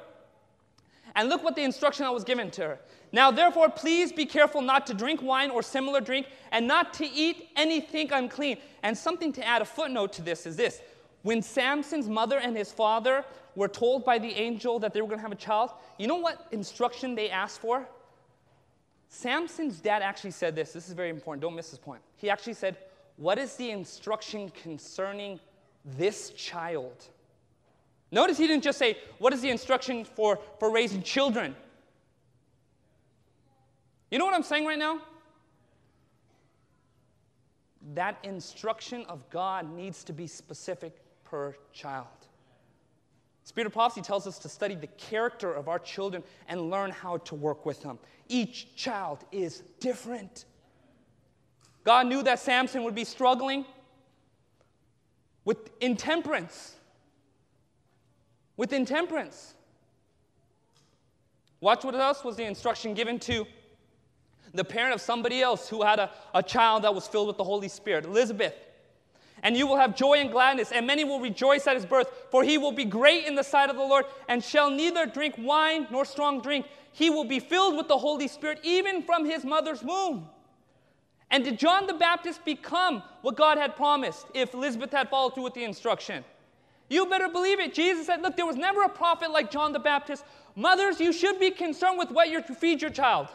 And look what the instruction that was given to her. Now, therefore, please be careful not to drink wine or similar drink, and not to eat anything unclean. And something to add a footnote to this is this when Samson's mother and his father were told by the angel that they were going to have a child, you know what instruction they asked for? Samson's dad actually said this. This is very important. Don't miss this point. He actually said, What is the instruction concerning this child? Notice he didn't just say, What is the instruction for, for raising children? You know what I'm saying right now? That instruction of God needs to be specific per child. Spirit of prophecy tells us to study the character of our children and learn how to work with them. Each child is different. God knew that Samson would be struggling with intemperance. With intemperance. Watch what else was the instruction given to the parent of somebody else who had a, a child that was filled with the Holy Spirit, Elizabeth and you will have joy and gladness, and many will rejoice at his birth, for he will be great in the sight of the Lord, and shall neither drink wine nor strong drink. He will be filled with the Holy Spirit even from his mother's womb. And did John the Baptist become what God had promised if Elizabeth had followed through with the instruction? You better believe it. Jesus said, Look, there was never a prophet like John the Baptist. Mothers, you should be concerned with what you feed your child.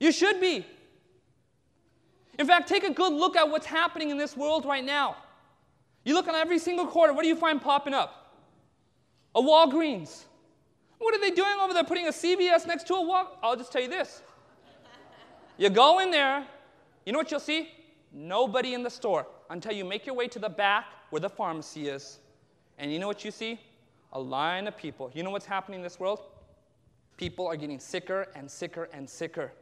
You should be. In fact, take a good look at what's happening in this world right now. You look on every single corner, what do you find popping up? A Walgreens. What are they doing over there? Putting a CVS next to a Walk? I'll just tell you this. You go in there, you know what you'll see? Nobody in the store until you make your way to the back where the pharmacy is. And you know what you see? A line of people. You know what's happening in this world? People are getting sicker and sicker and sicker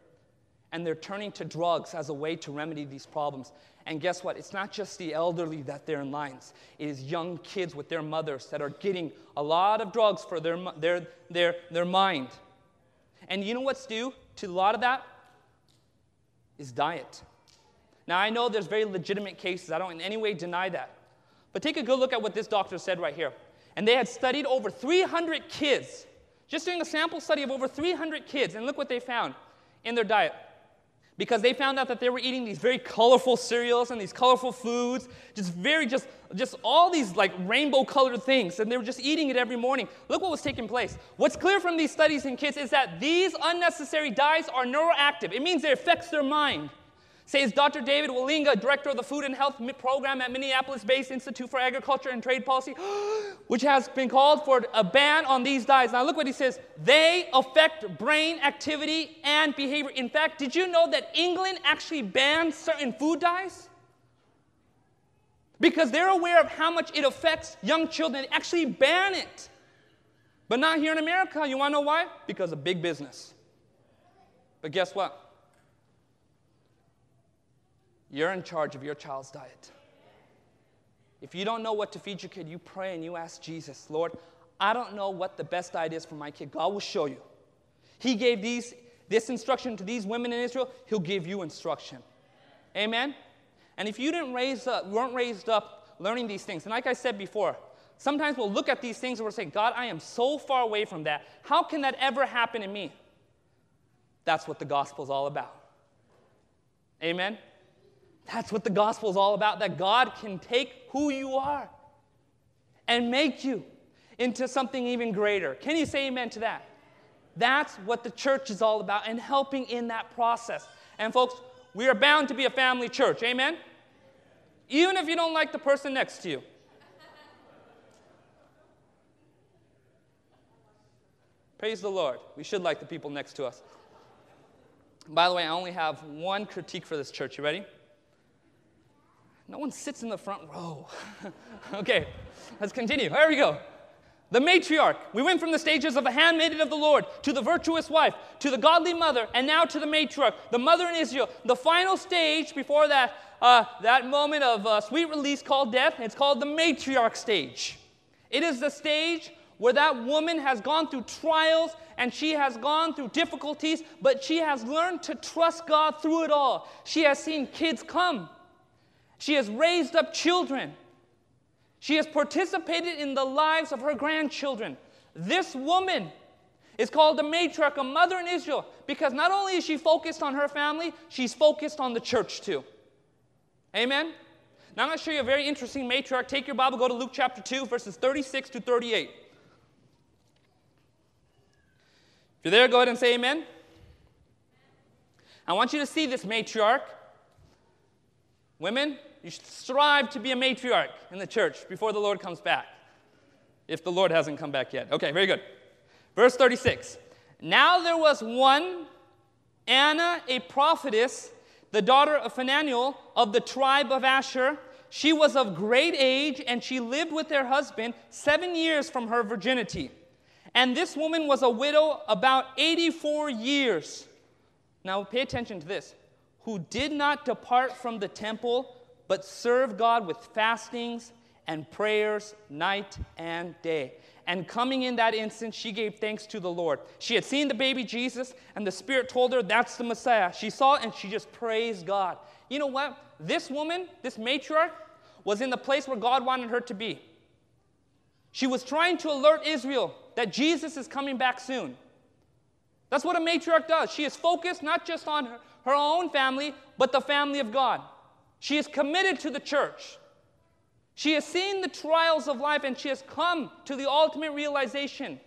and they're turning to drugs as a way to remedy these problems. And guess what? It's not just the elderly that they're in lines. It is young kids with their mothers that are getting a lot of drugs for their, their, their, their mind. And you know what's due to a lot of that? Is diet. Now, I know there's very legitimate cases. I don't in any way deny that. But take a good look at what this doctor said right here. And they had studied over 300 kids, just doing a sample study of over 300 kids. And look what they found in their diet because they found out that they were eating these very colorful cereals and these colorful foods, just very, just, just all these like rainbow colored things, and they were just eating it every morning. Look what was taking place. What's clear from these studies in kids is that these unnecessary dyes are neuroactive. It means it affects their mind says Dr. David Wallinga, director of the Food and Health Program at Minneapolis based Institute for Agriculture and Trade Policy, which has been called for a ban on these dyes. Now, look what he says they affect brain activity and behavior. In fact, did you know that England actually banned certain food dyes? Because they're aware of how much it affects young children. They actually ban it. But not here in America. You want to know why? Because of big business. But guess what? You're in charge of your child's diet. If you don't know what to feed your kid, you pray and you ask Jesus, Lord, I don't know what the best diet is for my kid. God will show you. He gave these, this instruction to these women in Israel, He'll give you instruction. Amen? And if you didn't raise up, weren't raised up learning these things, and like I said before, sometimes we'll look at these things and we'll say, God, I am so far away from that. How can that ever happen in me? That's what the gospel is all about. Amen? That's what the gospel is all about that God can take who you are and make you into something even greater. Can you say amen to that? That's what the church is all about and helping in that process. And folks, we are bound to be a family church. Amen? Even if you don't like the person next to you. Praise the Lord. We should like the people next to us. By the way, I only have one critique for this church. You ready? No one sits in the front row. okay, let's continue. Here we go. The matriarch. We went from the stages of the handmaiden of the Lord to the virtuous wife to the godly mother and now to the matriarch, the mother in Israel. The final stage before that, uh, that moment of uh, sweet release called death, it's called the matriarch stage. It is the stage where that woman has gone through trials and she has gone through difficulties, but she has learned to trust God through it all. She has seen kids come, she has raised up children. She has participated in the lives of her grandchildren. This woman is called the matriarch, a mother in Israel, because not only is she focused on her family, she's focused on the church too. Amen? Now I'm going to show you a very interesting matriarch. Take your Bible, go to Luke chapter 2, verses 36 to 38. If you're there, go ahead and say amen. I want you to see this matriarch. Women, you should strive to be a matriarch in the church before the Lord comes back. If the Lord hasn't come back yet. Okay, very good. Verse 36. Now there was one, Anna, a prophetess, the daughter of Phanuel of the tribe of Asher. She was of great age, and she lived with her husband seven years from her virginity. And this woman was a widow about 84 years. Now, pay attention to this. Who did not depart from the temple but serve God with fastings and prayers night and day. And coming in that instant, she gave thanks to the Lord. She had seen the baby Jesus, and the Spirit told her that's the Messiah. She saw it and she just praised God. You know what? This woman, this matriarch, was in the place where God wanted her to be. She was trying to alert Israel that Jesus is coming back soon. That's what a matriarch does. She is focused not just on her, her own family, but the family of God. She is committed to the church. She has seen the trials of life and she has come to the ultimate realization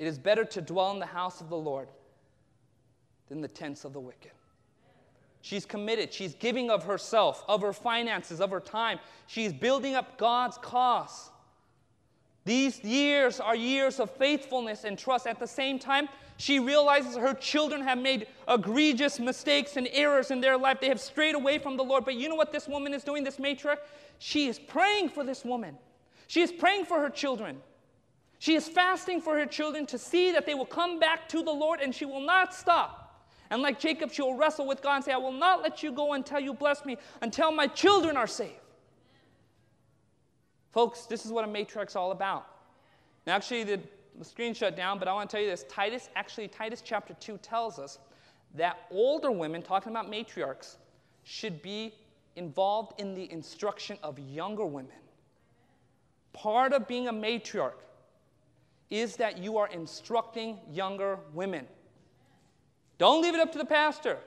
it is better to dwell in the house of the Lord than the tents of the wicked. She's committed. She's giving of herself, of her finances, of her time. She's building up God's cause. These years are years of faithfulness and trust. At the same time, she realizes her children have made egregious mistakes and errors in their life. They have strayed away from the Lord. But you know what this woman is doing, this matriarch? She is praying for this woman. She is praying for her children. She is fasting for her children to see that they will come back to the Lord and she will not stop. And like Jacob, she will wrestle with God and say, I will not let you go until you bless me, until my children are saved. Folks, this is what a matriarch is all about. Now, actually, the the screen shut down, but I want to tell you this. Titus, actually, Titus chapter 2 tells us that older women, talking about matriarchs, should be involved in the instruction of younger women. Part of being a matriarch is that you are instructing younger women. Don't leave it up to the pastor.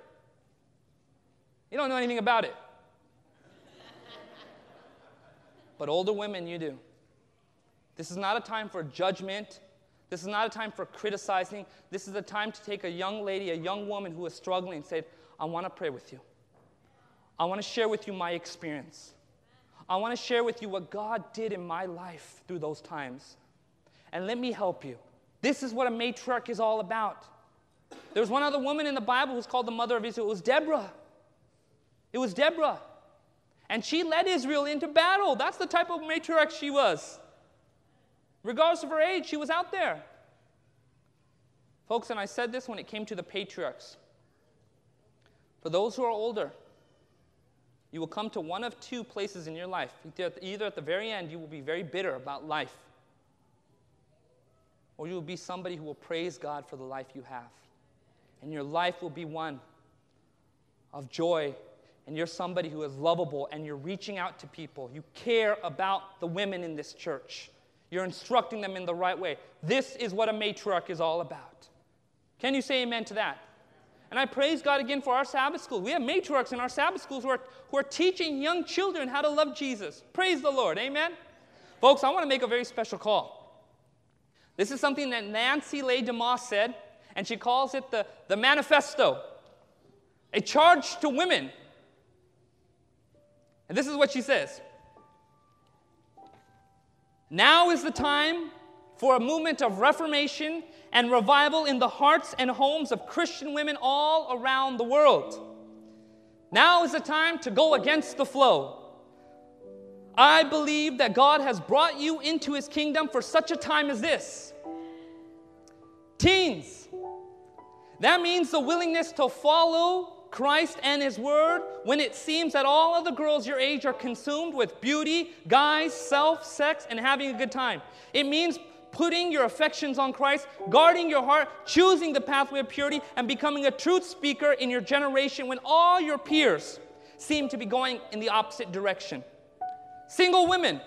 You don't know anything about it. but older women, you do. This is not a time for judgment this is not a time for criticizing. This is a time to take a young lady, a young woman who is struggling, and say, I want to pray with you. I want to share with you my experience. I want to share with you what God did in my life through those times. And let me help you. This is what a matriarch is all about. There was one other woman in the Bible who's called the mother of Israel. It was Deborah. It was Deborah. And she led Israel into battle. That's the type of matriarch she was. Regardless of her age, she was out there. Folks, and I said this when it came to the patriarchs. For those who are older, you will come to one of two places in your life. Either at the very end, you will be very bitter about life, or you will be somebody who will praise God for the life you have. And your life will be one of joy, and you're somebody who is lovable, and you're reaching out to people. You care about the women in this church. You're instructing them in the right way. This is what a matriarch is all about. Can you say amen to that? And I praise God again for our Sabbath school. We have matriarchs in our Sabbath schools who are, who are teaching young children how to love Jesus. Praise the Lord. Amen? Folks, I want to make a very special call. This is something that Nancy Leigh DeMoss said, and she calls it the, the manifesto a charge to women. And this is what she says now is the time for a movement of reformation and revival in the hearts and homes of Christian women all around the world. Now is the time to go against the flow. I believe that God has brought you into his kingdom for such a time as this. Teens, that means the willingness to follow Christ and his word when it seems that all other girls your age are consumed with beauty, guys, self, sex, and having a good time. It means putting your affections on Christ, guarding your heart, choosing the pathway of purity, and becoming a truth speaker in your generation when all your peers seem to be going in the opposite direction. Single women,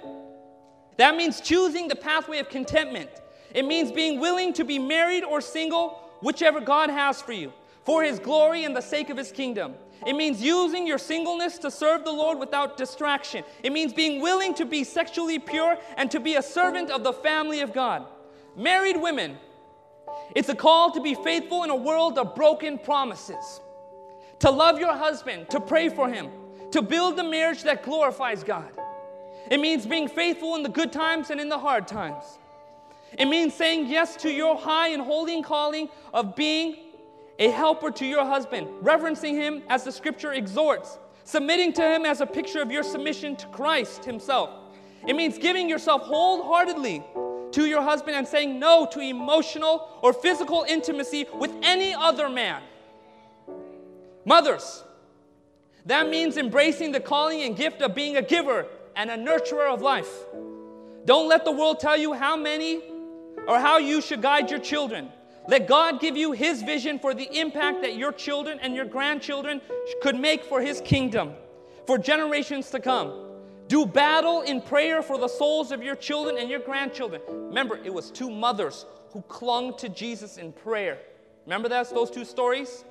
that means choosing the pathway of contentment. It means being willing to be married or single, whichever God has for you, for His glory and the sake of His kingdom. It means using your singleness to serve the Lord without distraction. It means being willing to be sexually pure and to be a servant of the family of God. Married women, it's a call to be faithful in a world of broken promises. To love your husband, to pray for him, to build a marriage that glorifies God. It means being faithful in the good times and in the hard times. It means saying yes to your high and holy calling of being a helper to your husband, reverencing him as the scripture exhorts, submitting to him as a picture of your submission to Christ himself. It means giving yourself wholeheartedly to your husband and saying no to emotional or physical intimacy with any other man. Mothers, that means embracing the calling and gift of being a giver and a nurturer of life. Don't let the world tell you how many or how you should guide your children. Let God give you His vision for the impact that your children and your grandchildren could make for His kingdom for generations to come. Do battle in prayer for the souls of your children and your grandchildren. Remember, it was two mothers who clung to Jesus in prayer. Remember that, those two stories?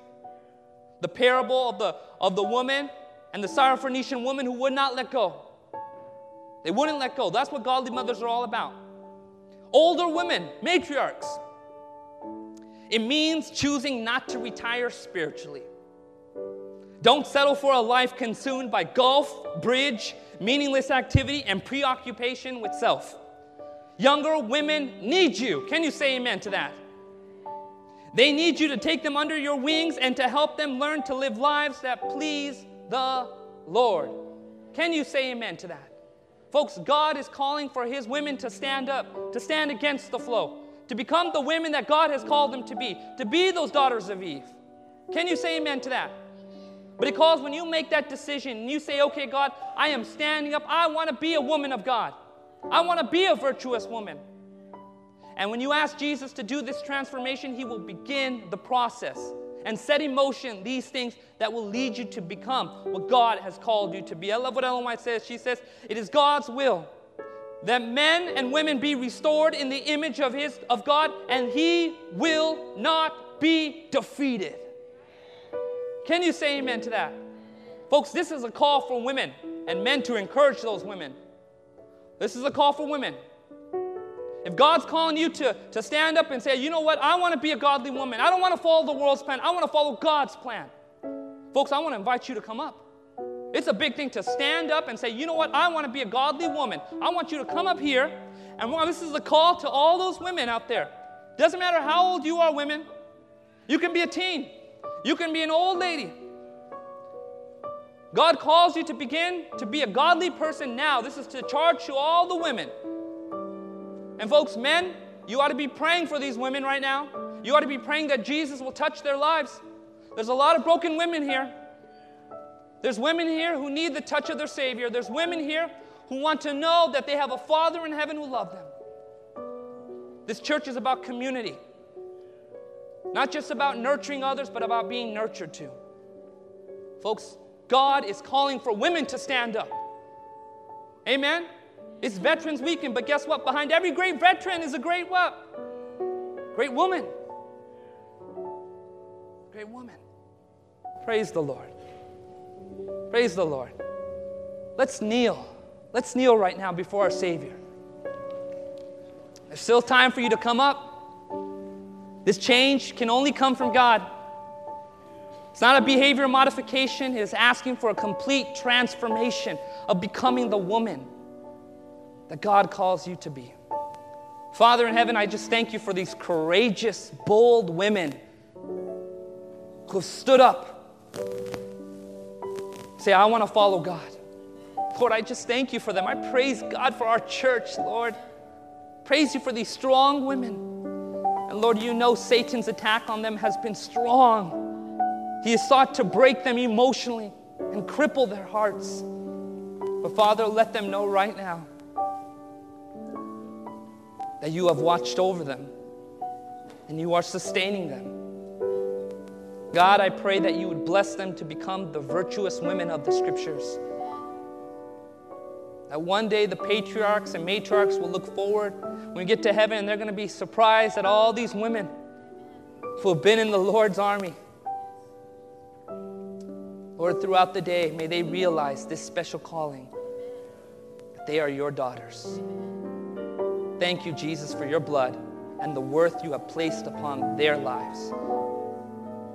The parable of the, of the woman and the Syrophoenician woman who would not let go. They wouldn't let go. That's what godly mothers are all about. Older women, matriarchs, it means choosing not to retire spiritually. Don't settle for a life consumed by golf, bridge, meaningless activity, and preoccupation with self. Younger women need you. Can you say amen to that? They need you to take them under your wings and to help them learn to live lives that please the Lord. Can you say amen to that? Folks, God is calling for His women to stand up, to stand against the flow to become the women that God has called them to be, to be those daughters of Eve. Can you say amen to that? But He calls when you make that decision and you say, okay, God, I am standing up. I want to be a woman of God. I want to be a virtuous woman. And when you ask Jesus to do this transformation, He will begin the process and set in motion these things that will lead you to become what God has called you to be. I love what Ellen White says. She says, It is God's will that men and women be restored in the image of his of God and he will not be defeated. Can you say amen to that? Folks, this is a call for women and men to encourage those women. This is a call for women. If God's calling you to, to stand up and say, you know what, I want to be a godly woman. I don't want to follow the world's plan. I want to follow God's plan. Folks, I want to invite you to come up. It's a big thing to stand up and say, you know what, I want to be a godly woman. I want you to come up here. And this is a call to all those women out there. Doesn't matter how old you are, women. You can be a teen, you can be an old lady. God calls you to begin to be a godly person now. This is to charge to all the women. And, folks, men, you ought to be praying for these women right now. You ought to be praying that Jesus will touch their lives. There's a lot of broken women here. There's women here who need the touch of their Savior. There's women here who want to know that they have a Father in heaven who loves them. This church is about community, not just about nurturing others, but about being nurtured too. Folks, God is calling for women to stand up. Amen? It's Veterans Weekend, but guess what? Behind every great veteran is a great what? Great woman. Great woman. Praise the Lord. Praise the Lord. Let's kneel. Let's kneel right now before our Savior. There's still time for you to come up. This change can only come from God. It's not a behavior modification, it is asking for a complete transformation of becoming the woman that God calls you to be. Father in heaven, I just thank you for these courageous, bold women who have stood up. Say, I want to follow God. Lord, I just thank you for them. I praise God for our church, Lord. Praise you for these strong women. And Lord, you know Satan's attack on them has been strong. He has sought to break them emotionally and cripple their hearts. But Father, let them know right now that you have watched over them and you are sustaining them. God, I pray that you would bless them to become the virtuous women of the scriptures. That one day the patriarchs and matriarchs will look forward when we get to heaven and they're going to be surprised at all these women who have been in the Lord's army. Lord, throughout the day, may they realize this special calling that they are your daughters. Thank you, Jesus, for your blood and the worth you have placed upon their lives.